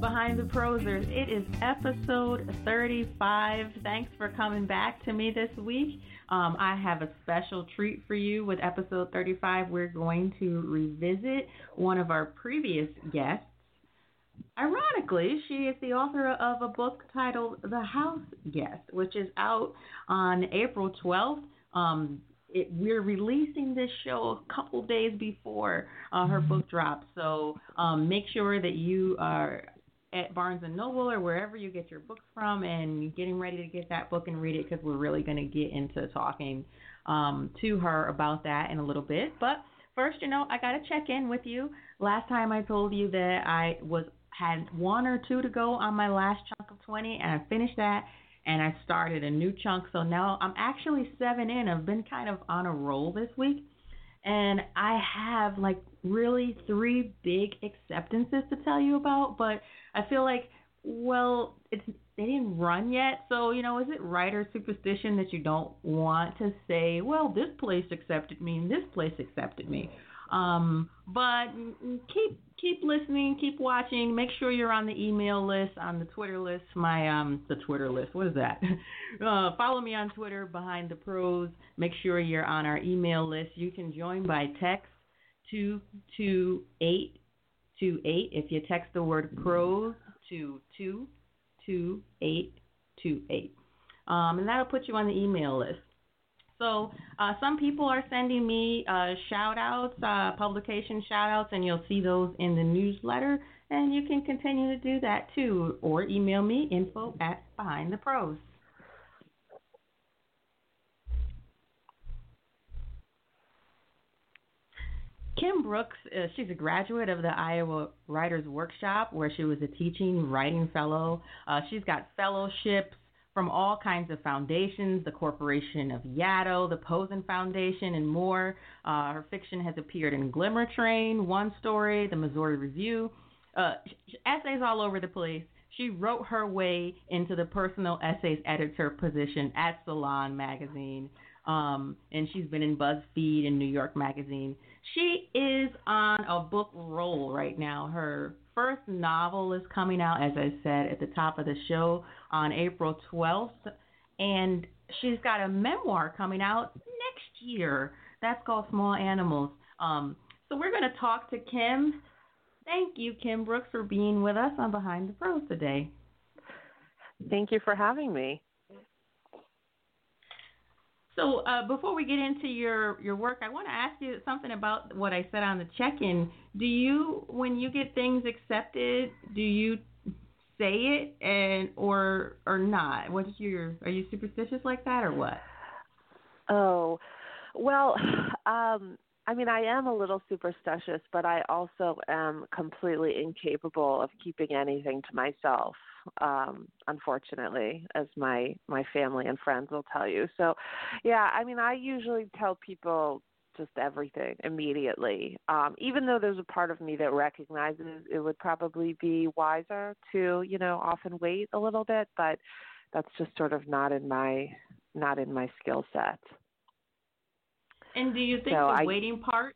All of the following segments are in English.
Behind the Prosers. It is episode 35. Thanks for coming back to me this week. Um, I have a special treat for you with episode 35. We're going to revisit one of our previous guests. Ironically, she is the author of a book titled The House Guest, which is out on April 12th. Um, it, we're releasing this show a couple days before uh, her book drops, so um, make sure that you are at Barnes and Noble or wherever you get your books from, and getting ready to get that book and read it because we're really going to get into talking um, to her about that in a little bit. But first, you know, I got to check in with you. Last time I told you that I was had one or two to go on my last chunk of 20, and I finished that. And I started a new chunk, so now I'm actually seven in. I've been kind of on a roll this week and I have like really three big acceptances to tell you about, but I feel like well, it's they didn't run yet, so you know, is it right or superstition that you don't want to say, well, this place accepted me and this place accepted me. Um, but keep keep listening, keep watching. Make sure you're on the email list, on the Twitter list. My um, the Twitter list. What is that? uh, follow me on Twitter, Behind the Prose. Make sure you're on our email list. You can join by text two two eight two eight. If you text the word pros to two two eight two eight, um, and that'll put you on the email list. So uh, some people are sending me uh, shout outs, uh, publication shout outs, and you'll see those in the newsletter. And you can continue to do that too, or email me info at behind the prose. Kim Brooks, uh, she's a graduate of the Iowa Writers Workshop, where she was a teaching writing fellow. Uh, she's got fellowships from all kinds of foundations, the Corporation of Yaddo, the Posen Foundation, and more. Uh, her fiction has appeared in Glimmer Train, One Story, the Missouri Review, uh, essays all over the place. She wrote her way into the personal essays editor position at Salon magazine, um, and she's been in BuzzFeed and New York Magazine. She is on a book roll right now. Her first novel is coming out, as I said at the top of the show, on April 12th. And she's got a memoir coming out next year. That's called Small Animals. Um, so we're going to talk to Kim. Thank you, Kim Brooks, for being with us on Behind the Prose today. Thank you for having me. So uh, before we get into your your work, I want to ask you something about what I said on the check-in. Do you, when you get things accepted, do you say it and or or not? What's your are you superstitious like that or what? Oh, well, um, I mean, I am a little superstitious, but I also am completely incapable of keeping anything to myself um unfortunately as my my family and friends will tell you. So yeah i mean i usually tell people just everything immediately um even though there's a part of me that recognizes it would probably be wiser to you know often wait a little bit but that's just sort of not in my not in my skill set and do you think so the I, waiting part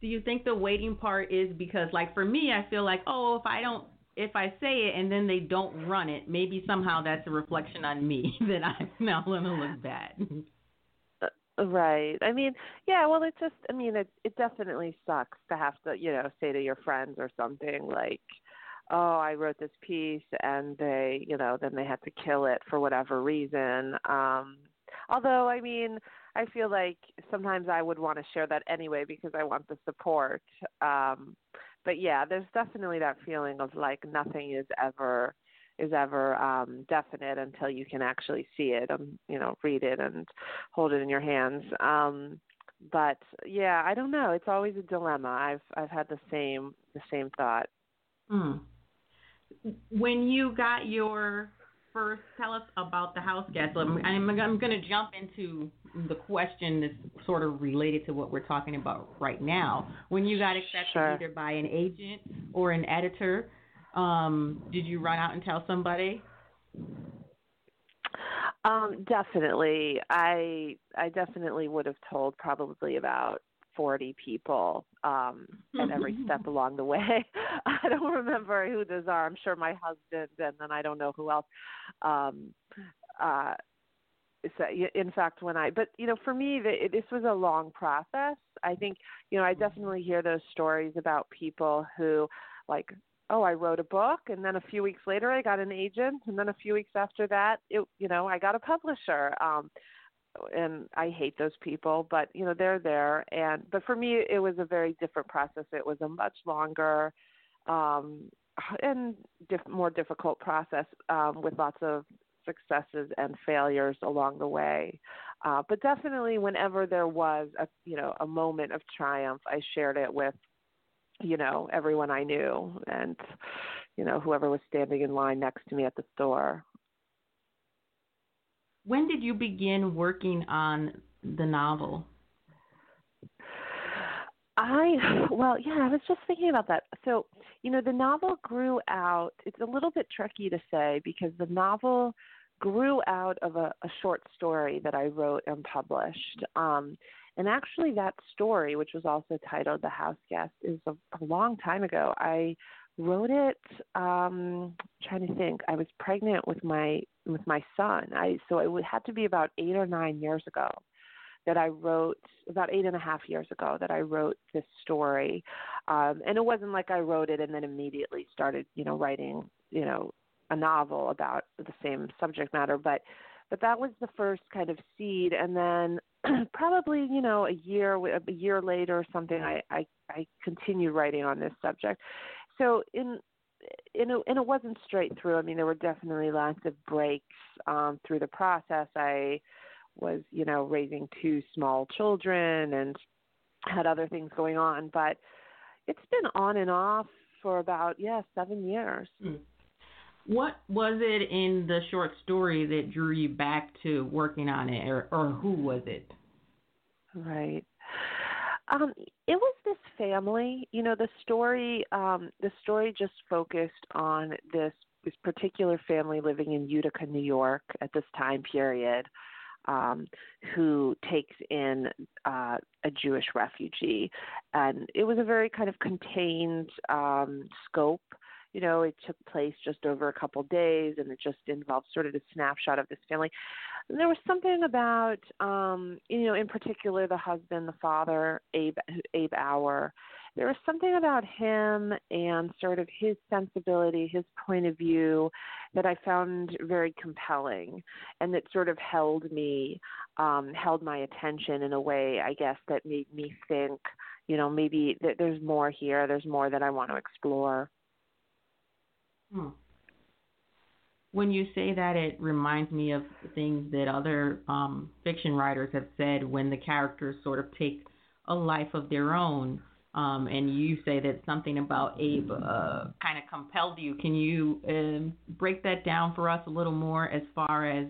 do you think the waiting part is because like for me i feel like oh if i don't if I say it and then they don't run it, maybe somehow that's a reflection on me that I'm now going to look bad. Uh, right. I mean, yeah. Well, it just. I mean, it it definitely sucks to have to, you know, say to your friends or something like, "Oh, I wrote this piece," and they, you know, then they had to kill it for whatever reason. Um Although, I mean, I feel like sometimes I would want to share that anyway because I want the support. Um but yeah, there's definitely that feeling of like nothing is ever is ever um definite until you can actually see it and you know read it and hold it in your hands um but yeah i don't know it's always a dilemma i've i've had the same the same thought mm. when you got your first tell us about the house guest. I'm, I'm, I'm going to jump into the question that's sort of related to what we're talking about right now. When you got accepted sure. either by an agent or an editor, um, did you run out and tell somebody? Um, definitely. I I definitely would have told probably about 40 people um at every step along the way. I don't remember who those are. I'm sure my husband and then I don't know who else. Um uh so in fact when i but you know for me the, this was a long process i think you know i definitely hear those stories about people who like oh i wrote a book and then a few weeks later i got an agent and then a few weeks after that it you know i got a publisher um and I hate those people, but you know they're there. And but for me, it was a very different process. It was a much longer um, and diff- more difficult process um, with lots of successes and failures along the way. Uh, but definitely, whenever there was a you know a moment of triumph, I shared it with you know everyone I knew and you know whoever was standing in line next to me at the store. When did you begin working on the novel? I well, yeah, I was just thinking about that. So, you know, the novel grew out. It's a little bit tricky to say because the novel grew out of a, a short story that I wrote and published. Um, and actually, that story, which was also titled "The House Guest," is a, a long time ago. I wrote it um trying to think i was pregnant with my with my son. I so it would had to be about eight or nine years ago that i wrote about eight and a half years ago that i wrote this story. Um and it wasn't like i wrote it and then immediately started you know writing you know a novel about the same subject matter. But but that was the first kind of seed. And then probably you know a year a year later or something i i i continued writing on this subject. So in in a, and it wasn't straight through. I mean, there were definitely lots of breaks um, through the process. I was, you know, raising two small children and had other things going on, but it's been on and off for about yeah seven years. Hmm. What was it in the short story that drew you back to working on it, or, or who was it? Right. Um, it was this family. You know, the story. Um, the story just focused on this this particular family living in Utica, New York, at this time period, um, who takes in uh, a Jewish refugee, and it was a very kind of contained um, scope you know, it took place just over a couple days and it just involved sort of a snapshot of this family. And there was something about, um, you know, in particular the husband, the father, Abe, Abe Auer. There was something about him and sort of his sensibility, his point of view that I found very compelling and that sort of held me, um, held my attention in a way, I guess, that made me think, you know, maybe that there's more here, there's more that I want to explore. Hmm. When you say that, it reminds me of things that other um, fiction writers have said when the characters sort of take a life of their own. Um, and you say that something about Abe uh, kind of compelled you. Can you um, break that down for us a little more as far as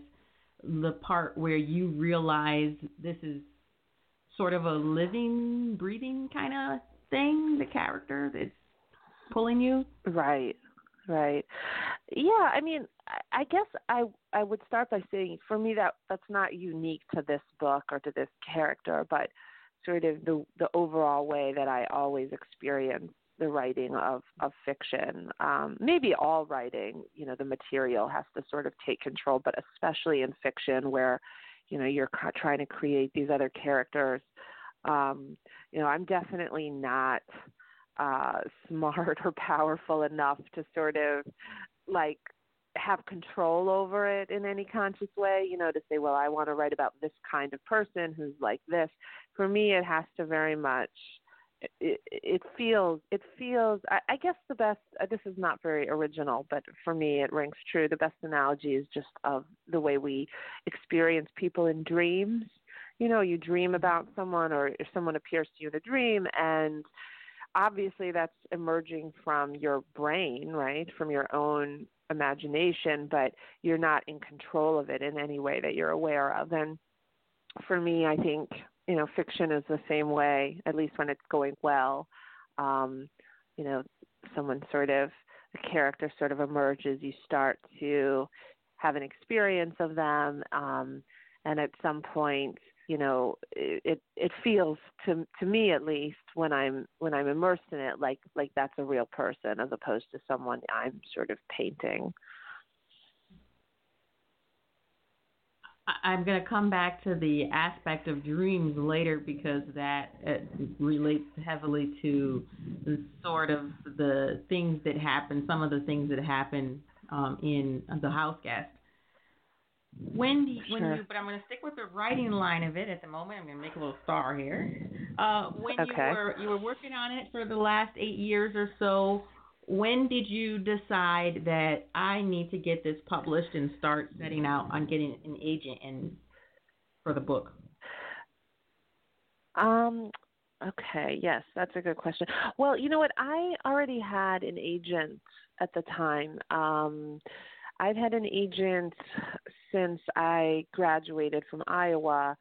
the part where you realize this is sort of a living, breathing kind of thing, the character that's pulling you? Right. Right. Yeah, I mean, I guess I I would start by saying for me that that's not unique to this book or to this character, but sort of the the overall way that I always experience the writing of of fiction. Um, maybe all writing, you know, the material has to sort of take control, but especially in fiction where, you know, you're trying to create these other characters. Um, you know, I'm definitely not uh, smart or powerful enough to sort of like have control over it in any conscious way, you know, to say, well, I want to write about this kind of person who's like this. For me, it has to very much. It, it feels. It feels. I, I guess the best. Uh, this is not very original, but for me, it rings true. The best analogy is just of the way we experience people in dreams. You know, you dream about someone, or if someone appears to you in a dream, and obviously that's emerging from your brain, right? From your own imagination, but you're not in control of it in any way that you're aware of. And for me, I think, you know, fiction is the same way, at least when it's going well. Um, you know, someone sort of, a character sort of emerges, you start to have an experience of them um and at some point you know it it feels to to me at least when i'm when i'm immersed in it like like that's a real person as opposed to someone i'm sort of painting I'm going to come back to the aspect of dreams later because that uh, relates heavily to sort of the things that happen, some of the things that happen um, in the house guest. When do you, when you, but I'm going to stick with the writing line of it at the moment. I'm going to make a little star here. Uh, when okay. you were you were working on it for the last eight years or so, when did you decide that I need to get this published and start setting out on getting an agent and for the book? Um. Okay. Yes, that's a good question. Well, you know what? I already had an agent at the time. Um, I've had an agent since I graduated from Iowa,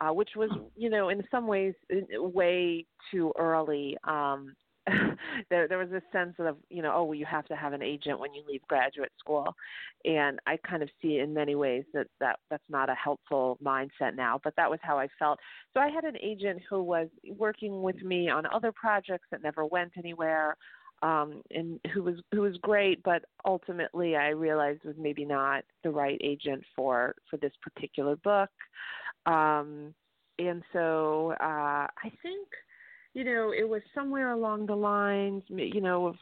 uh, which was, you know, in some ways way too early. Um, there there was a sense of you know oh well you have to have an agent when you leave graduate school. And i kind of see in many ways that that that's not a helpful mindset now but that was how i felt. So i had an agent who was working with me on other projects that never went anywhere um, and who was who was great, but ultimately I realized was maybe not the right agent for for this particular book. Um, and so uh, I think you know it was somewhere along the lines, you know, of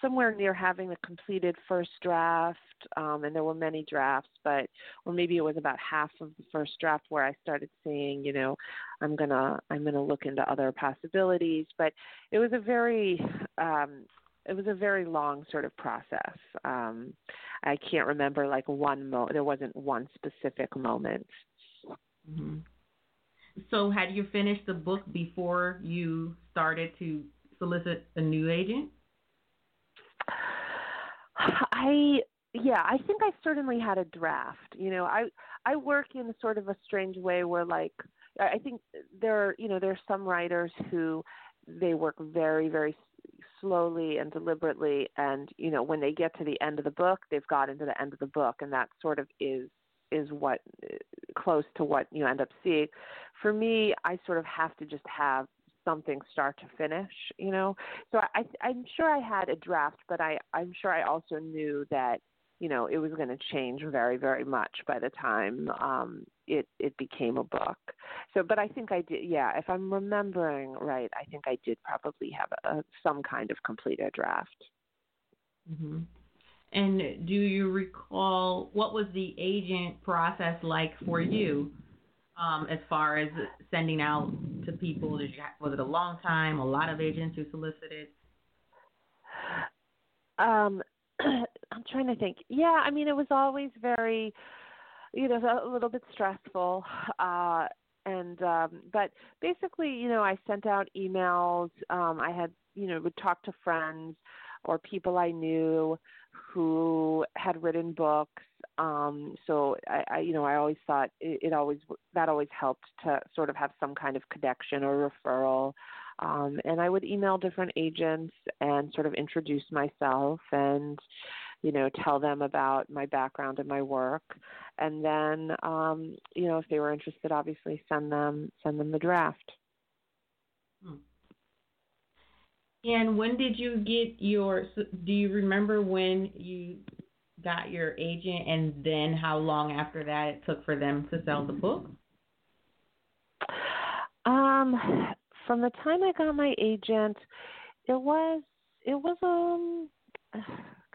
somewhere near having the completed first draft, um, and there were many drafts, but or maybe it was about half of the first draft where I started seeing, you know, I'm gonna I'm gonna look into other possibilities. But it was a very um, it was a very long sort of process. Um, I can't remember like one mo. There wasn't one specific moment. Mm-hmm. So, had you finished the book before you started to solicit a new agent? I yeah, I think I certainly had a draft. You know, I I work in a sort of a strange way where like I think there are, you know there are some writers who they work very very slowly and deliberately and you know when they get to the end of the book they've gotten to the end of the book and that sort of is is what eh, close to what you end up seeing for me i sort of have to just have something start to finish, you know. So I, I'm sure I had a draft, but I, I'm sure I also knew that, you know, it was going to change very, very much by the time um, it it became a book. So, but I think I did. Yeah, if I'm remembering right, I think I did probably have a, some kind of completed draft. Mm-hmm. And do you recall what was the agent process like for you? Um, as far as sending out to people? Did you was it a long time? A lot of agents who solicited? Um, I'm trying to think. Yeah, I mean, it was always very, you know, a little bit stressful. Uh, and um, but basically, you know, I sent out emails. Um, I had, you know, would talk to friends or people I knew who had written books. Um, so I, I, you know, I always thought it, it always that always helped to sort of have some kind of connection or referral. Um, and I would email different agents and sort of introduce myself and, you know, tell them about my background and my work. And then, um, you know, if they were interested, obviously send them send them the draft. Hmm. And when did you get your? Do you remember when you got your agent, and then how long after that it took for them to sell the book? Um, from the time I got my agent, it was it was um,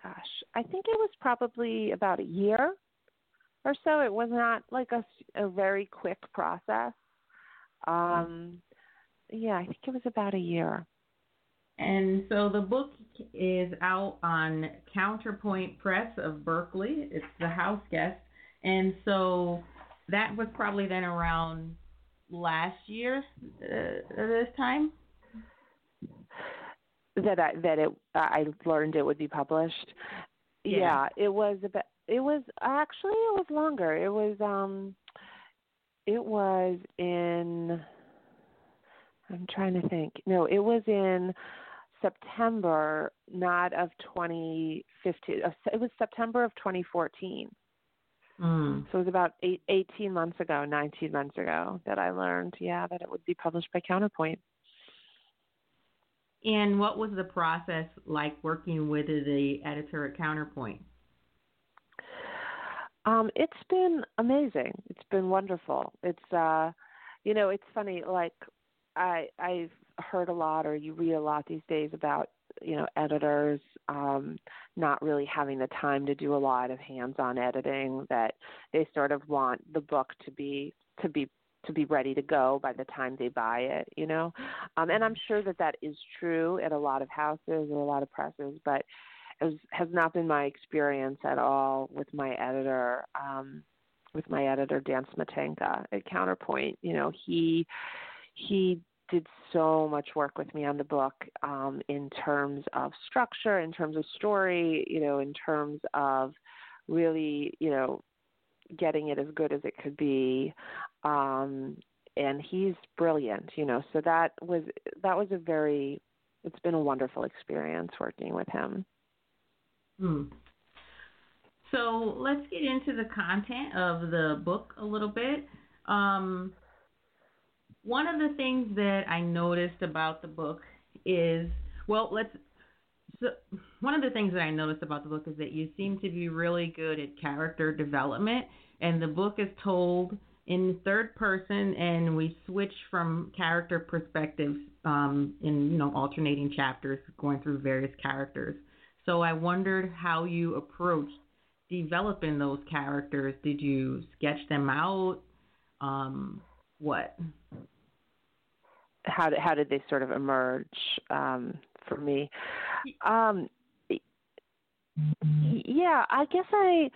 gosh, I think it was probably about a year or so. It was not like a a very quick process. Um, yeah, I think it was about a year. And so the book is out on Counterpoint Press of Berkeley. It's the house guest. And so that was probably then around last year uh, this time that I that it I learned it would be published. Yeah, yeah it was about it was actually it was longer. It was um it was in I'm trying to think. No, it was in September, not of 2015. Uh, it was September of 2014. Mm. So it was about eight, 18 months ago, 19 months ago that I learned, yeah, that it would be published by Counterpoint. And what was the process like working with the editor at Counterpoint? Um, it's been amazing. It's been wonderful. It's uh, you know, it's funny. Like I I've heard a lot, or you read a lot these days about you know editors um, not really having the time to do a lot of hands-on editing. That they sort of want the book to be to be to be ready to go by the time they buy it, you know. Um, and I'm sure that that is true at a lot of houses and a lot of presses, but it has not been my experience at all with my editor. Um, with my editor Dan Smetanka at Counterpoint, you know, he he did so much work with me on the book um, in terms of structure, in terms of story, you know, in terms of really, you know, getting it as good as it could be. Um, and he's brilliant, you know. So that was that was a very it's been a wonderful experience working with him. Hmm. So let's get into the content of the book a little bit. Um, one of the things that I noticed about the book is, well, let's. So one of the things that I noticed about the book is that you seem to be really good at character development, and the book is told in third person, and we switch from character perspectives um, in you know alternating chapters, going through various characters. So I wondered how you approached developing those characters. Did you sketch them out? Um, what? How did how did they sort of emerge um, for me? Um, yeah, I guess I.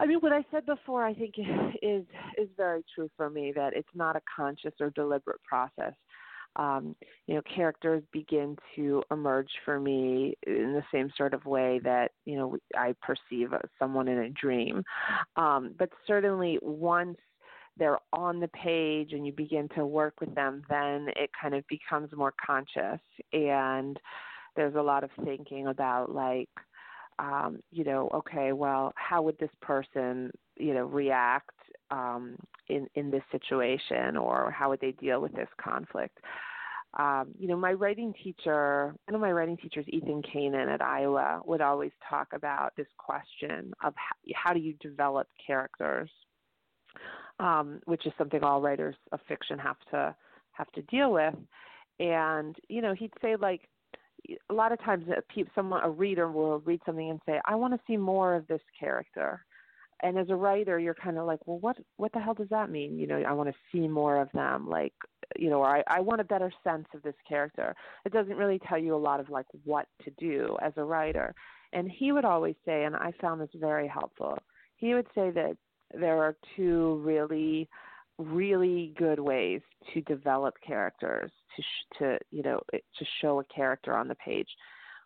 I mean, what I said before, I think is is very true for me. That it's not a conscious or deliberate process um, you know, characters begin to emerge for me in the same sort of way that you know I perceive someone in a dream. Um, but certainly, once they're on the page and you begin to work with them, then it kind of becomes more conscious, and there's a lot of thinking about like. Um, you know, okay, well, how would this person, you know, react um, in in this situation, or how would they deal with this conflict? um, you know, my writing teacher, one of my writing teachers, Ethan Canin at Iowa, would always talk about this question of how, how do you develop characters, um, which is something all writers of fiction have to have to deal with. And you know, he'd say like a lot of times, someone a reader will read something and say, "I want to see more of this character." and as a writer you're kind of like well what what the hell does that mean you know i want to see more of them like you know, or I, I want a better sense of this character. It doesn't really tell you a lot of like what to do as a writer. And he would always say, and I found this very helpful. He would say that there are two really, really good ways to develop characters to sh- to you know to show a character on the page.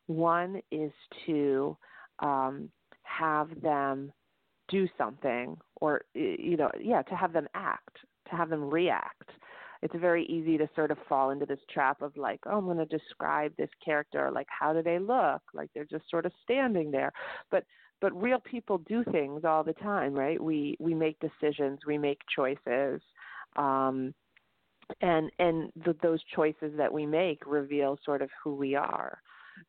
One is to um, have them do something, or you know, yeah, to have them act, to have them react it's very easy to sort of fall into this trap of like, oh, I'm going to describe this character. Like, how do they look? Like they're just sort of standing there. But but real people do things all the time, right? We we make decisions, we make choices, um, and and the, those choices that we make reveal sort of who we are.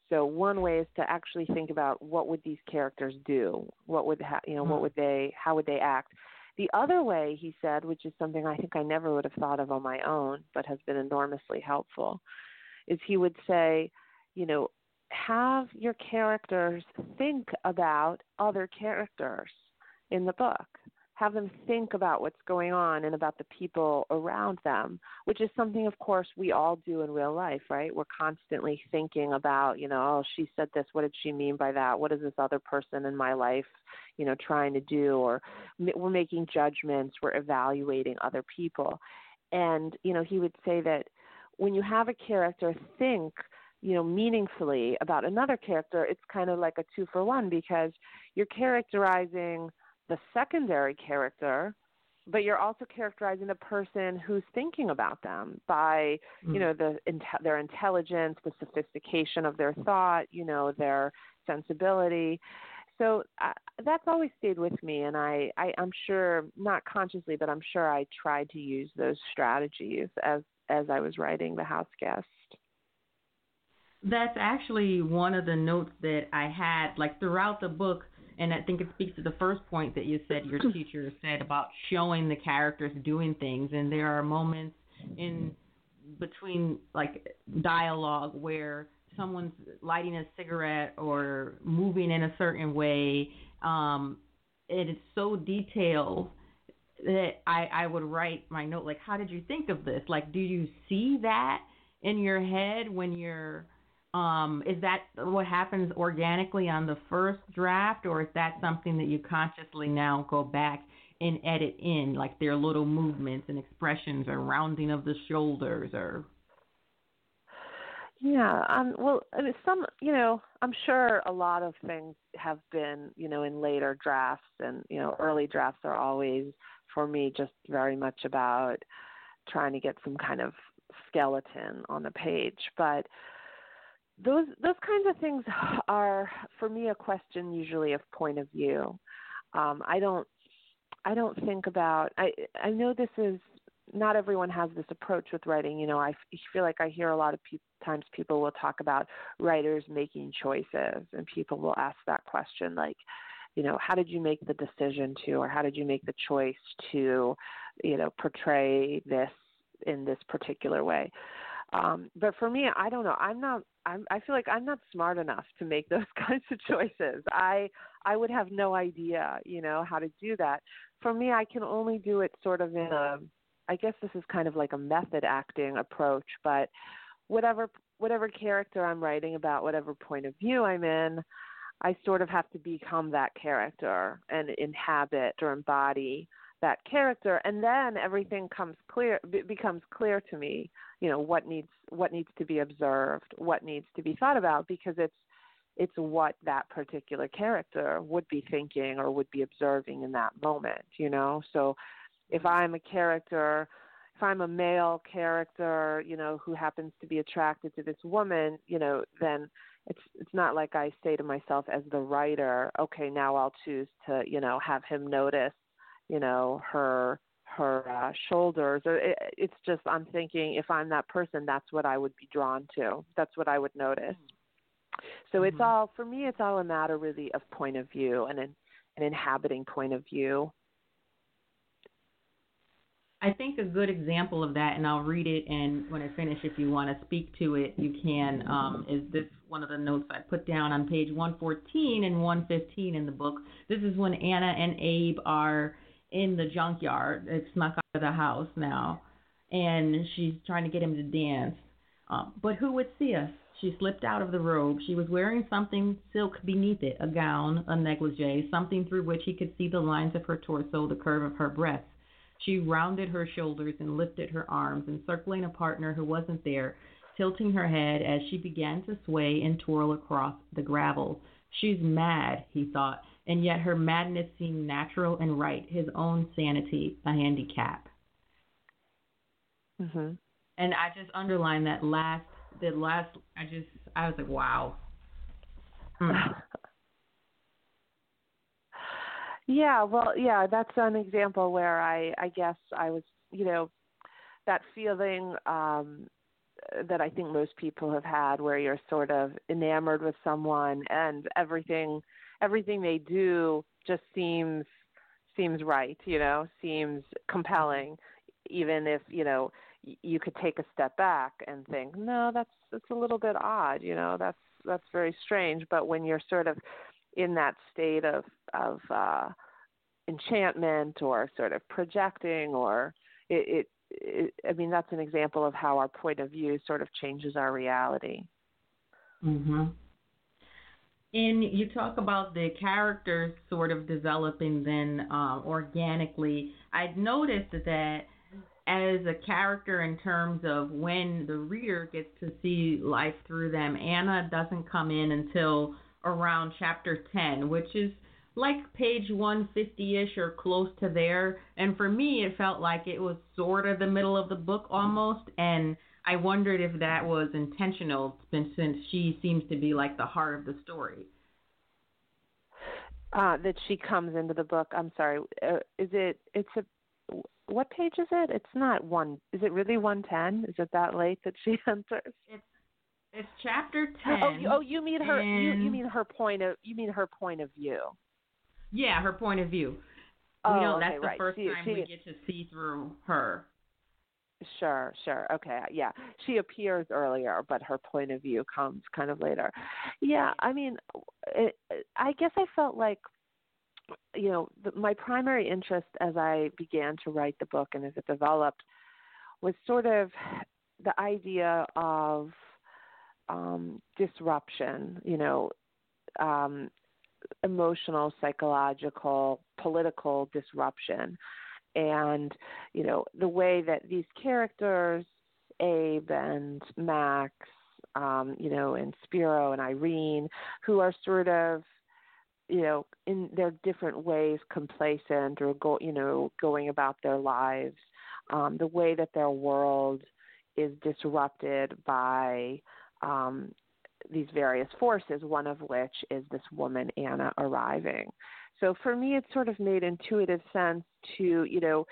So one way is to actually think about what would these characters do? What would ha- you know? What hmm. would they? How would they act? The other way, he said, which is something I think I never would have thought of on my own, but has been enormously helpful, is he would say, you know, have your characters think about other characters in the book have them think about what's going on and about the people around them, which is something, of course, we all do in real life, right? We're constantly thinking about, you know, oh, she said this. What did she mean by that? What is this other person in my life, you know, trying to do? Or we're making judgments, we're evaluating other people. And, you know, he would say that when you have a character think, you know, meaningfully about another character, it's kind of like a two for one because you're characterizing – the secondary character but you're also characterizing the person who's thinking about them by you mm. know the their intelligence the sophistication of their thought you know their sensibility so uh, that's always stayed with me, and I, I I'm sure not consciously, but I'm sure I tried to use those strategies as as I was writing the house guest. That's actually one of the notes that I had, like throughout the book, and I think it speaks to the first point that you said your teacher said about showing the characters doing things, and there are moments in between like dialogue where someone's lighting a cigarette or moving in a certain way. Um, it is so detailed that I, I would write my note like, how did you think of this? Like, do you see that in your head when you're um, is that what happens organically on the first draft, or is that something that you consciously now go back and edit in, like their little movements and expressions, or rounding of the shoulders, or yeah, um, well, I mean, some, you know, I'm sure a lot of things have been, you know, in later drafts, and you know, early drafts are always for me just very much about trying to get some kind of skeleton on the page. But those those kinds of things are for me a question usually of point of view. Um, I don't I don't think about I I know this is not everyone has this approach with writing. You know, I feel like I hear a lot of pe- times people will talk about writers making choices, and people will ask that question, like, you know, how did you make the decision to, or how did you make the choice to, you know, portray this in this particular way? Um, but for me, I don't know. I'm not. I'm, I feel like I'm not smart enough to make those kinds of choices. I I would have no idea, you know, how to do that. For me, I can only do it sort of in a I guess this is kind of like a method acting approach, but whatever whatever character I'm writing about, whatever point of view I'm in, I sort of have to become that character and inhabit or embody that character and then everything comes clear becomes clear to me you know what needs what needs to be observed what needs to be thought about because it's it's what that particular character would be thinking or would be observing in that moment you know? So if I'm a character, if I'm a male character, you know, who happens to be attracted to this woman, you know, then it's it's not like I say to myself as the writer, okay, now I'll choose to, you know, have him notice, you know, her her uh, shoulders or it, it's just I'm thinking if I'm that person that's what I would be drawn to. That's what I would notice. So mm-hmm. it's all for me it's all a matter really of point of view and an, an inhabiting point of view. I think a good example of that, and I'll read it, and when I finish, if you want to speak to it, you can. Um, is this one of the notes I put down on page 114 and 115 in the book? This is when Anna and Abe are in the junkyard. It's snuck out of the house now, and she's trying to get him to dance. Um, but who would see us? She slipped out of the robe. She was wearing something silk beneath it, a gown, a negligee, something through which he could see the lines of her torso, the curve of her breasts. She rounded her shoulders and lifted her arms, encircling a partner who wasn't there, tilting her head as she began to sway and twirl across the gravel. She's mad, he thought, and yet her madness seemed natural and right, his own sanity a handicap. Mhm. And I just underlined that last the last I just I was like, wow. Mm. Yeah, well, yeah, that's an example where I I guess I was, you know, that feeling um that I think most people have had where you're sort of enamored with someone and everything everything they do just seems seems right, you know, seems compelling even if, you know, you could take a step back and think, "No, that's that's a little bit odd, you know, that's that's very strange." But when you're sort of in that state of of uh, enchantment or sort of projecting or it, it, it I mean that's an example of how our point of view sort of changes our reality. Mhm. And you talk about the characters sort of developing then uh, organically. I'd noticed that as a character in terms of when the reader gets to see life through them, Anna doesn't come in until around chapter 10, which is like page 150-ish or close to there. And for me, it felt like it was sort of the middle of the book almost. And I wondered if that was intentional since she seems to be like the heart of the story. uh, that she comes into the book. I'm sorry. Uh, is it? It's a. What page is it? It's not one. Is it really one ten? Is it that late that she enters? It's it's chapter ten. Oh, you, oh, you mean her? You, you mean her point of? You mean her point of view? Yeah, her point of view. Oh, you know, okay, that's the right. first She- time she- we get to see through her. Sure, sure. Okay, yeah. She appears earlier, but her point of view comes kind of later. Yeah, I mean, it, I guess I felt like, you know, the, my primary interest as I began to write the book and as it developed was sort of the idea of um, disruption, you know, um, emotional, psychological, political disruption and you know the way that these characters abe and max um you know and spiro and irene who are sort of you know in their different ways complacent or go you know going about their lives um the way that their world is disrupted by um these various forces one of which is this woman anna arriving so for me, it sort of made intuitive sense to, you know,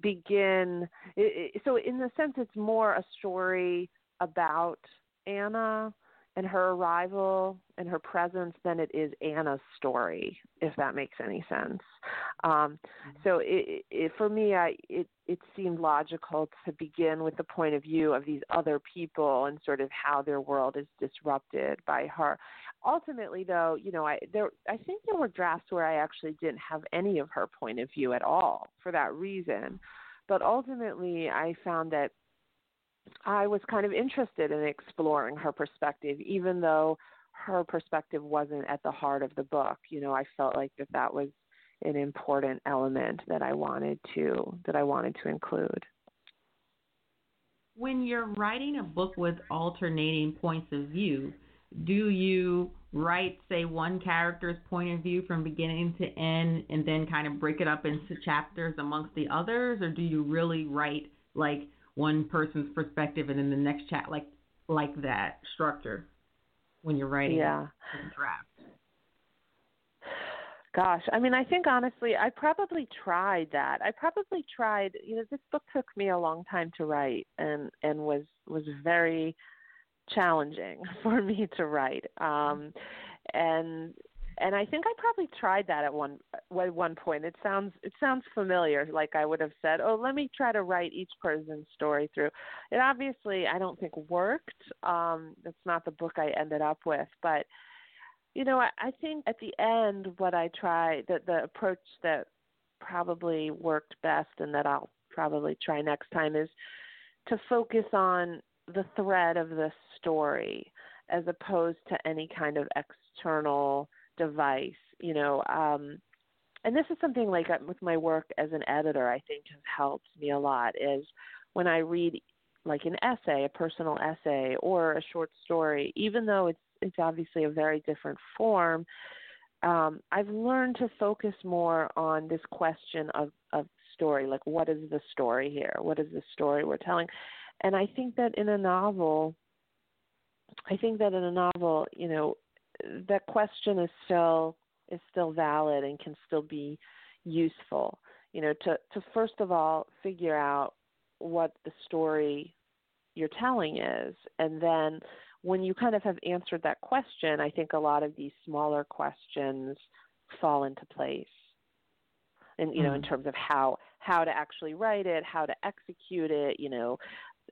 begin. It, it, so in the sense, it's more a story about Anna and her arrival and her presence than it is Anna's story, if that makes any sense. Um, so it, it, for me, I, it, it seemed logical to begin with the point of view of these other people and sort of how their world is disrupted by her. Ultimately, though, you know, I there I think there were drafts where I actually didn't have any of her point of view at all for that reason. But ultimately, I found that I was kind of interested in exploring her perspective, even though her perspective wasn't at the heart of the book. You know, I felt like that that was an important element that I wanted to that I wanted to include. When you're writing a book with alternating points of view, do you write say one character's point of view from beginning to end and then kind of break it up into chapters amongst the others or do you really write like one person's perspective and then the next chat like like that structure when you're writing Yeah. a draft Gosh, I mean, I think honestly, I probably tried that. I probably tried. You know, this book took me a long time to write, and and was was very challenging for me to write. Um, and and I think I probably tried that at one at one point. It sounds it sounds familiar. Like I would have said, "Oh, let me try to write each person's story through." It obviously I don't think worked. Um, that's not the book I ended up with, but you know, I, I think at the end, what I try, that the approach that probably worked best and that I'll probably try next time is to focus on the thread of the story as opposed to any kind of external device, you know. Um, and this is something like uh, with my work as an editor, I think has helped me a lot is when I read like an essay, a personal essay, or a short story, even though it's it's obviously a very different form. Um, I've learned to focus more on this question of, of story, like what is the story here? What is the story we're telling? And I think that in a novel, I think that in a novel, you know, that question is still is still valid and can still be useful. You know, to to first of all figure out what the story you're telling is, and then when you kind of have answered that question, I think a lot of these smaller questions fall into place. And you know, in Mhm. terms of how how to actually write it, how to execute it, you know,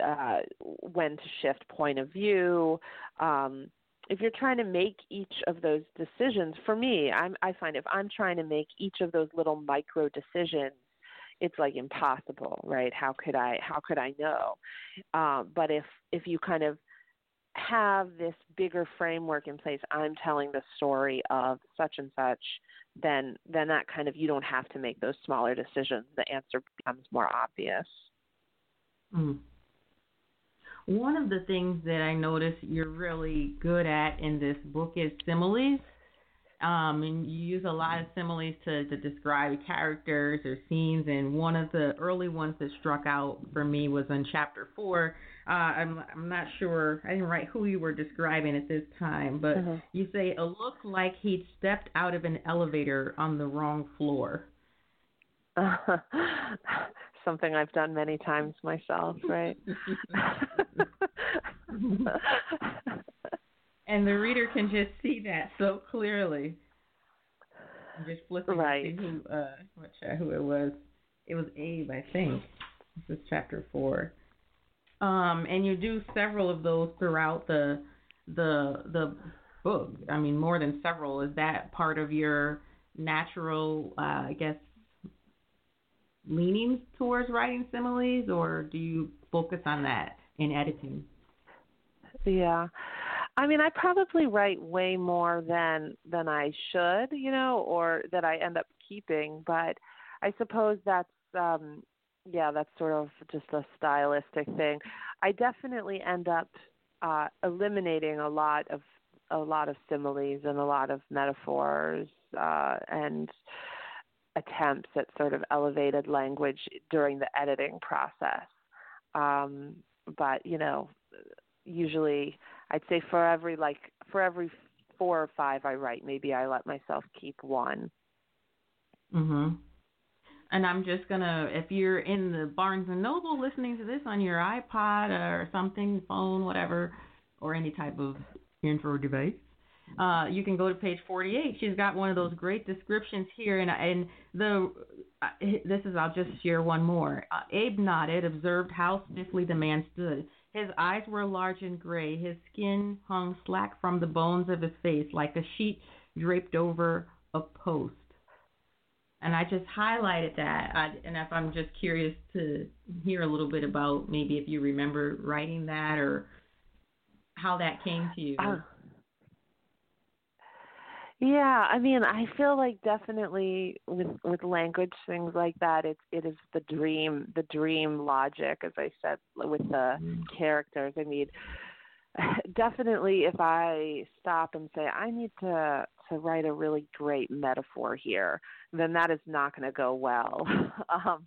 uh, when to shift point of view. Um, if you're trying to make each of those decisions, for me, I'm, I find if I'm trying to make each of those little micro decisions, it's like impossible, right? How could I? How could I know? Um, but if if you kind of have this bigger framework in place, I'm telling the story of such and such, then then that kind of you don't have to make those smaller decisions. The answer becomes more obvious. Mm. One of the things that I noticed you're really good at in this book is similes. Um, and you use a lot of similes to, to describe characters or scenes. And one of the early ones that struck out for me was in chapter four. Uh, I'm I'm not sure. I didn't write who you were describing at this time, but mm-hmm. you say it looked like he'd stepped out of an elevator on the wrong floor. something I've done many times myself, right? and the reader can just see that so clearly. I'm just flipping right. to see who uh uh, who it was. It was Abe, I think. This is chapter four. Um, and you do several of those throughout the the the book. I mean, more than several. Is that part of your natural, uh, I guess, leaning towards writing similes, or do you focus on that in editing? Yeah. I mean, I probably write way more than than I should, you know, or that I end up keeping, but I suppose that's um yeah, that's sort of just a stylistic thing. I definitely end up uh eliminating a lot of a lot of similes and a lot of metaphors uh and attempts at sort of elevated language during the editing process. Um, but you know, usually I'd say for every like for every four or five I write, maybe I let myself keep one. Mhm. And I'm just gonna, if you're in the Barnes and Noble listening to this on your iPod or something, phone, whatever, or any type of info device, uh, you can go to page 48. She's got one of those great descriptions here, and and the uh, this is I'll just share one more. Uh, Abe nodded, observed how stiffly the man stood. His eyes were large and gray. His skin hung slack from the bones of his face, like a sheet draped over a post. And I just highlighted that. I, and if I'm just curious to hear a little bit about maybe if you remember writing that or how that came to you. Yeah, I mean, I feel like definitely with with language things like that, it's it is the dream, the dream logic, as I said with the mm-hmm. characters. I mean, definitely if I stop and say I need to to write a really great metaphor here, then that is not going to go well. um,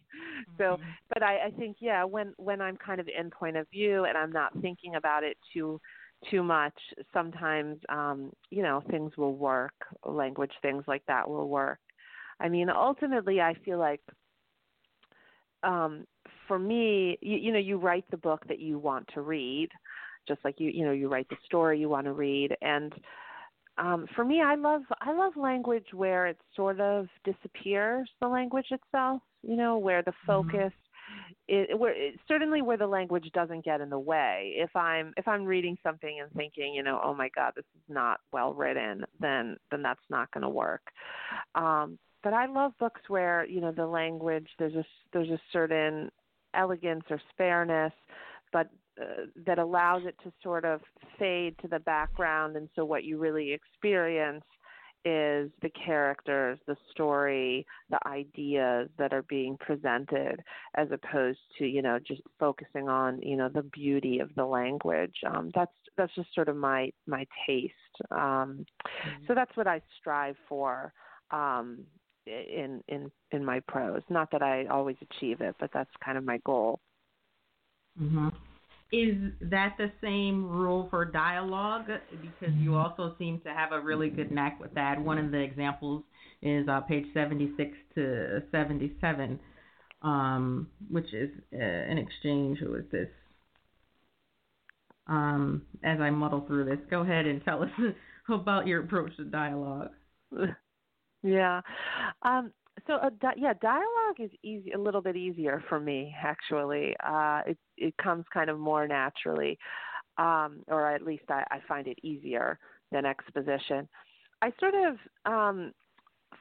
so, mm-hmm. but I, I think yeah, when when I'm kind of in point of view and I'm not thinking about it too too much, sometimes um, you know things will work. Language things like that will work. I mean, ultimately, I feel like um, for me, you, you know, you write the book that you want to read, just like you you know you write the story you want to read, and um, for me, I love I love language where it sort of disappears the language itself. You know, where the mm-hmm. focus. Mm-hmm it, where it, certainly where the language doesn't get in the way. If I'm if I'm reading something and thinking, you know, oh my God, this is not well written, then then that's not going to work. Um, but I love books where you know the language there's a there's a certain elegance or spareness, but uh, that allows it to sort of fade to the background, and so what you really experience is the characters, the story, the ideas that are being presented, as opposed to you know just focusing on you know the beauty of the language. Um, that's that's just sort of my my taste. Um, mm-hmm. So that's what I strive for um, in in in my prose. Not that I always achieve it, but that's kind of my goal. Mm-hmm. Is that the same rule for dialogue? Because you also seem to have a really good knack with that. One of the examples is uh, page 76 to 77, um, which is uh, an exchange. Who is this? Um, as I muddle through this, go ahead and tell us about your approach to dialogue. Yeah. Um, so uh, di- yeah, dialogue is easy, a little bit easier for me actually. Uh, it it comes kind of more naturally, um, or at least I, I find it easier than exposition. I sort of um,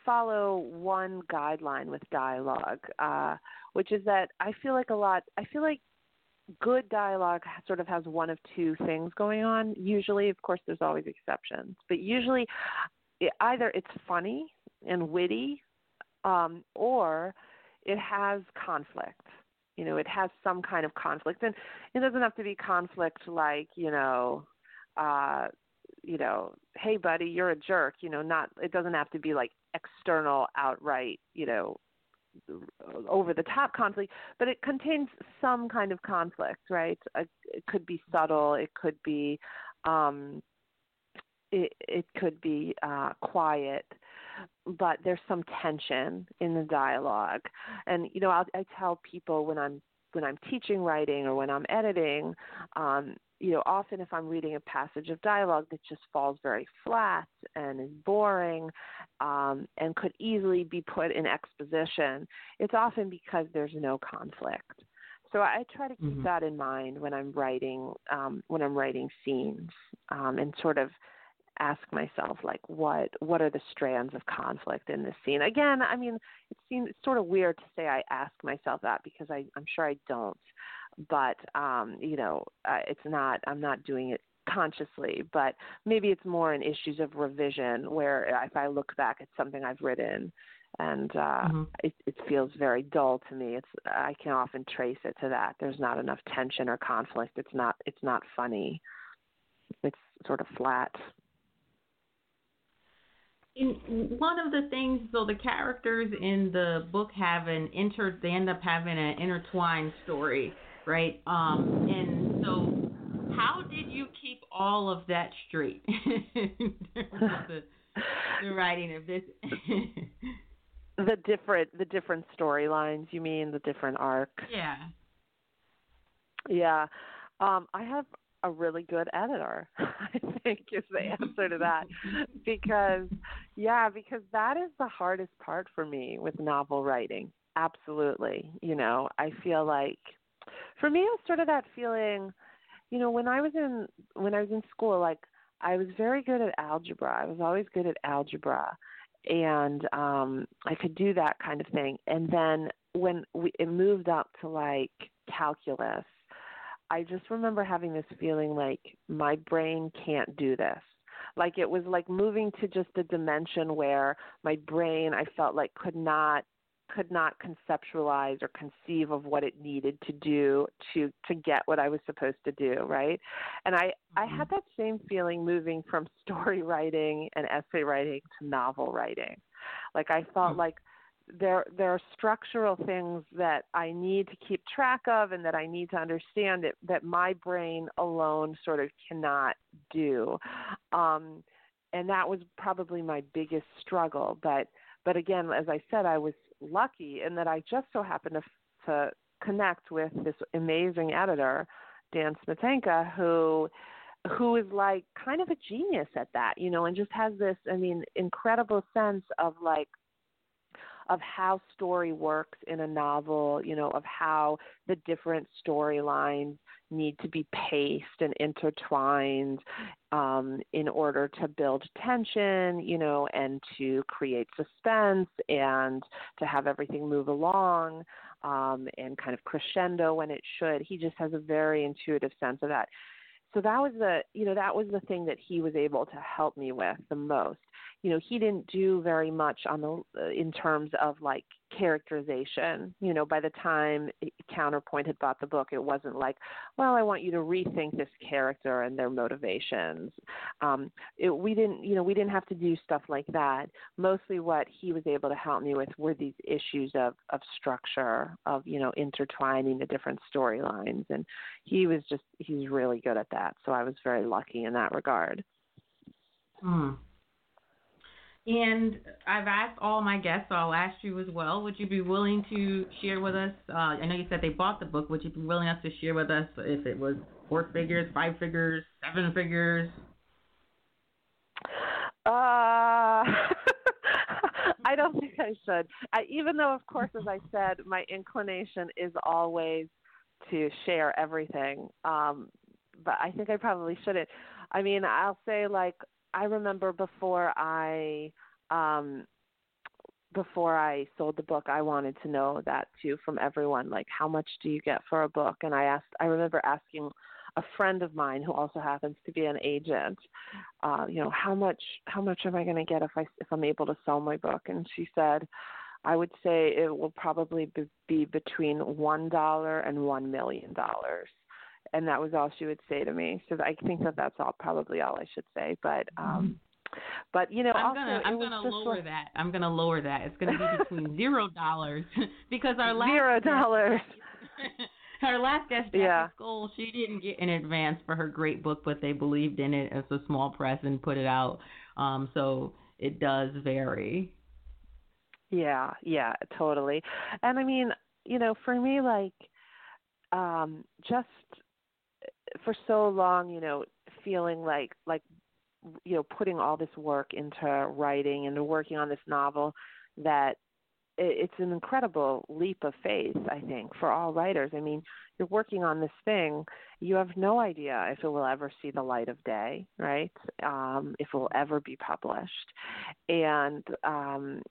follow one guideline with dialogue, uh, which is that I feel like a lot. I feel like good dialogue sort of has one of two things going on. Usually, of course, there's always exceptions, but usually, it, either it's funny and witty um, or it has conflict. You know, it has some kind of conflict, and it doesn't have to be conflict like you know, uh, you know, hey buddy, you're a jerk, you know, not it doesn't have to be like external outright, you know, over the top conflict, but it contains some kind of conflict, right? It could be subtle, it could be um it it could be uh quiet but there's some tension in the dialogue and you know I'll, i tell people when i'm when i'm teaching writing or when i'm editing um you know, often if I'm reading a passage of dialogue that just falls very flat and is boring um, and could easily be put in exposition, it's often because there's no conflict. So I try to keep mm-hmm. that in mind when I'm writing um, when I'm writing scenes um, and sort of ask myself like what what are the strands of conflict in this scene? Again i mean it seems sort of weird to say i ask myself that because i i'm sure i don't but um, you know, uh, it's not. I'm not doing it consciously, but maybe it's more in issues of revision where if I look back at something I've written and uh mm-hmm. it, it feels very dull to me. It's i can often trace it to that. There's not enough tension or conflict. It's not it's not funny. It's sort of flat in one of the things so the characters in the book have an inter they end up having an intertwined story right? Um, and so, how did you keep all of that straight the, the writing of this? the different the different storylines. You mean the different arcs? Yeah. Yeah. Um, I have a really good editor, I think is the answer to that. because yeah, because that is the hardest part for me with novel writing. Absolutely. You know, I feel like for me, it was sort of that feeling, you know, when I was in when I was in school, like I was very good at algebra. I was always good at algebra, and um I could do that kind of thing. And then when we it moved up to like calculus, I just remember having this feeling like my brain can't do this like it was like moving to just a dimension where my brain I felt like could not could not conceptualize or conceive of what it needed to do to to get what I was supposed to do, right? And I mm-hmm. I had that same feeling moving from story writing and essay writing to novel writing. Like I felt mm-hmm. like there there are structural things that I need to keep track of and that I need to understand that that my brain alone sort of cannot do. Um and that was probably my biggest struggle, but but again, as I said, I was lucky in that I just so happened to, to connect with this amazing editor, Dan Smetanka, who who is like kind of a genius at that, you know, and just has this, I mean, incredible sense of like of how story works in a novel, you know, of how the different storylines need to be paced and intertwined um, in order to build tension, you know, and to create suspense and to have everything move along um, and kind of crescendo when it should. He just has a very intuitive sense of that. So that was the, you know, that was the thing that he was able to help me with the most you know he didn't do very much on the uh, in terms of like characterization. You know by the time counterpoint had bought the book it wasn't like well i want you to rethink this character and their motivations. Um it, we didn't you know we didn't have to do stuff like that. Mostly what he was able to help me with were these issues of of structure of you know intertwining the different storylines and he was just he's really good at that. So i was very lucky in that regard. Hmm. And I've asked all my guests, so I'll ask you as well. Would you be willing to share with us? Uh, I know you said they bought the book. Would you be willing to share with us if it was four figures, five figures, seven figures? Uh, I don't think I should. I, even though, of course, as I said, my inclination is always to share everything. Um, but I think I probably shouldn't. I mean, I'll say like I remember before I um before I sold the book, I wanted to know that too from everyone, like how much do you get for a book? And I asked I remember asking a friend of mine who also happens to be an agent, uh, you know, how much how much am I going to get if I if I'm able to sell my book? And she said, I would say it will probably be between one dollar and one million dollars and that was all she would say to me. So I think that that's all probably all I should say. But um, but you know, I'm also, gonna I'm gonna lower like, that. I'm gonna lower that. It's gonna be between zero dollars because our last zero dollars. Our last guest, Jackie yeah. Skoll, she didn't get an advance for her great book, but they believed in it as a small press and put it out. Um, so it does vary. Yeah, yeah, totally. And I mean, you know, for me, like, um, just for so long, you know, feeling like like you know putting all this work into writing and working on this novel that it's an incredible leap of faith i think for all writers. I mean you're working on this thing you have no idea if it will ever see the light of day right? Um if it will ever be published. And um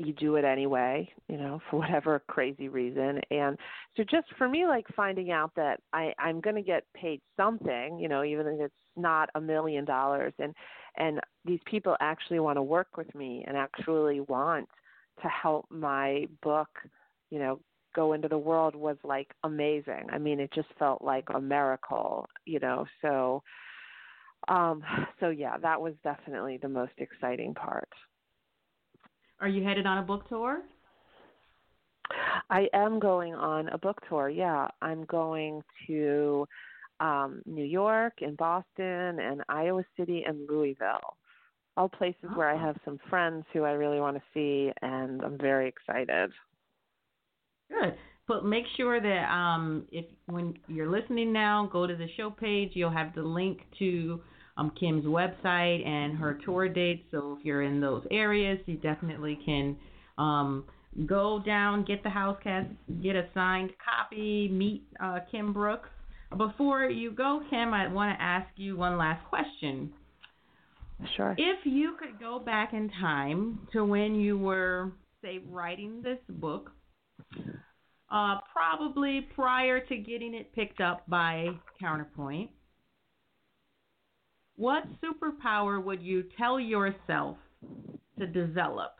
you do it anyway, you know, for whatever crazy reason. And so just for me like finding out that I I'm going to get paid something, you know, even if it's not a million dollars and and these people actually want to work with me and actually want to help my book, you know, go into the world was like amazing. I mean, it just felt like a miracle, you know. So um so yeah, that was definitely the most exciting part. Are you headed on a book tour? I am going on a book tour. Yeah, I'm going to um, New York and Boston and Iowa City and Louisville. All places oh. where I have some friends who I really want to see, and I'm very excited. Good. But make sure that um, if when you're listening now, go to the show page. You'll have the link to um, Kim's website and her tour dates. So if you're in those areas, you definitely can um, go down, get the Houseguest, get a signed copy, meet uh, Kim Brooks. Before you go, Kim, I want to ask you one last question. Sure. If you could go back in time to when you were, say, writing this book, uh, probably prior to getting it picked up by Counterpoint, what superpower would you tell yourself to develop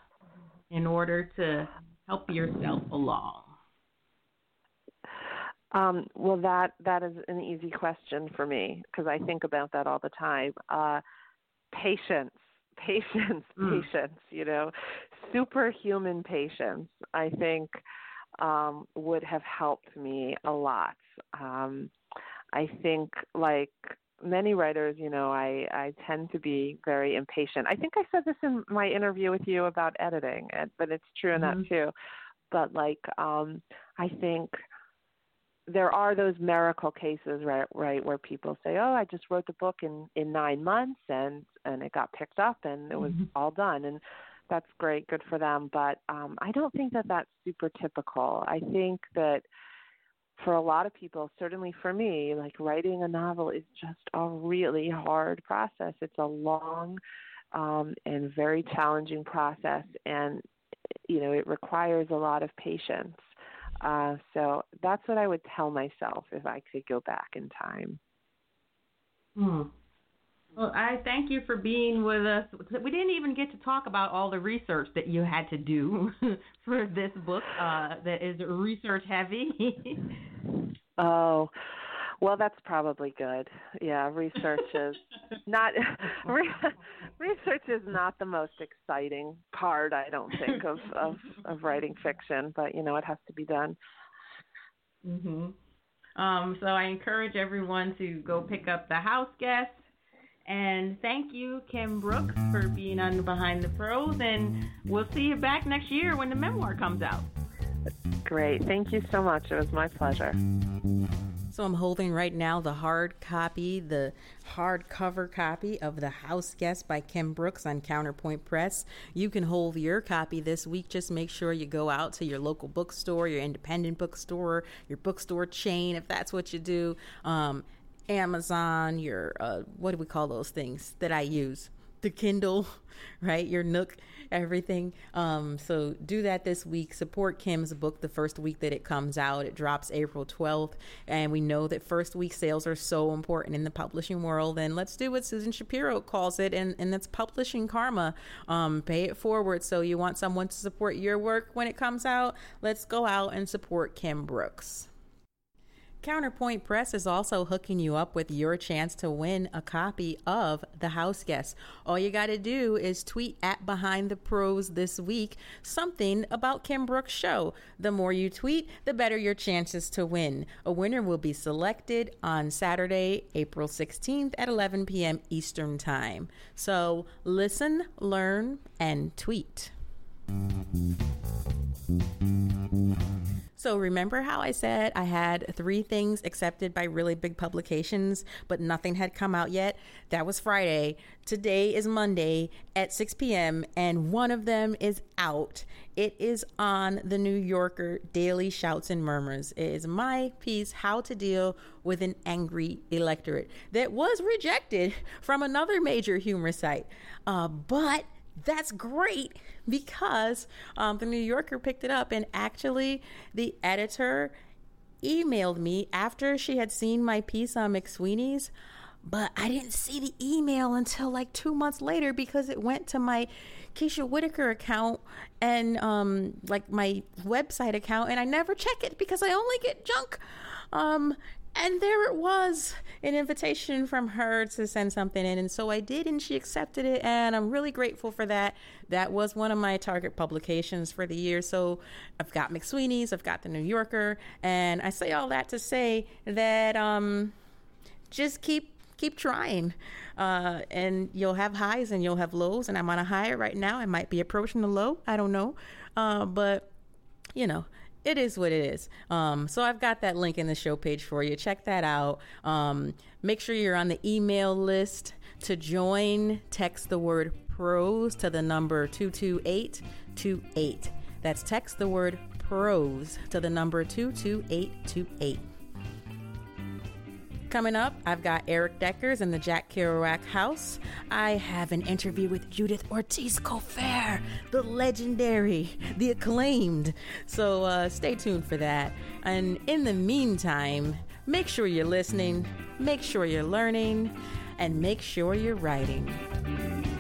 in order to help yourself along? Um, well, that that is an easy question for me because I think about that all the time. Uh, patience, patience, mm. patience. You know, superhuman patience. I think um, would have helped me a lot. Um, I think like many writers, you know, I, I tend to be very impatient. I think I said this in my interview with you about editing, but it's true in mm-hmm. that too. But like, um, I think there are those miracle cases, right, right, where people say, "Oh, I just wrote the book in in nine months, and and it got picked up, and it was mm-hmm. all done." And that's great, good for them. But um, I don't think that that's super typical. I think that for a lot of people, certainly for me, like writing a novel is just a really hard process. It's a long um, and very challenging process, and you know it requires a lot of patience. Uh, so that's what I would tell myself if I could go back in time. Hmm. Well, I thank you for being with us. We didn't even get to talk about all the research that you had to do for this book uh, that is research heavy. oh, well, that's probably good. Yeah, research is not research is not the most exciting part. I don't think of of, of writing fiction, but you know it has to be done. Mhm. Um, so I encourage everyone to go pick up the Houseguest and thank you, Kim Brooks, for being on Behind the Prose. And we'll see you back next year when the memoir comes out. Great. Thank you so much. It was my pleasure. So I'm holding right now the hard copy, the hardcover copy of The Houseguest by Kim Brooks on Counterpoint Press. You can hold your copy this week. Just make sure you go out to your local bookstore, your independent bookstore, your bookstore chain, if that's what you do. Um, Amazon, your uh, what do we call those things that I use? The Kindle, right? Your Nook, everything. Um, so do that this week. Support Kim's book the first week that it comes out. It drops April 12th. And we know that first week sales are so important in the publishing world. And let's do what Susan Shapiro calls it, and, and that's publishing karma. Um, pay it forward. So you want someone to support your work when it comes out? Let's go out and support Kim Brooks. Counterpoint Press is also hooking you up with your chance to win a copy of The Houseguest. All you got to do is tweet at Behind the Prose this week something about Kim Brooks' show. The more you tweet, the better your chances to win. A winner will be selected on Saturday, April 16th at 11 p.m. Eastern Time. So listen, learn, and tweet. So, remember how I said I had three things accepted by really big publications, but nothing had come out yet? That was Friday. Today is Monday at 6 p.m., and one of them is out. It is on the New Yorker Daily Shouts and Murmurs. It is my piece, How to Deal with an Angry Electorate, that was rejected from another major humor site. Uh, but that's great because um, the New Yorker picked it up, and actually, the editor emailed me after she had seen my piece on McSweeney's. But I didn't see the email until like two months later because it went to my Keisha Whitaker account and um, like my website account, and I never check it because I only get junk. Um, and there it was an invitation from her to send something in. And so I did, and she accepted it. And I'm really grateful for that. That was one of my target publications for the year. So I've got McSweeney's, I've got the New Yorker. And I say all that to say that um, just keep keep trying. Uh, and you'll have highs and you'll have lows. And I'm on a high right now. I might be approaching the low. I don't know. Uh, but, you know, it is what it is. Um, so I've got that link in the show page for you. Check that out. Um, make sure you're on the email list to join. Text the word pros to the number 22828. That's text the word pros to the number 22828. Coming up, I've got Eric Deckers in the Jack Kerouac house. I have an interview with Judith Ortiz Cofer, the legendary, the acclaimed. So uh, stay tuned for that. And in the meantime, make sure you're listening, make sure you're learning, and make sure you're writing.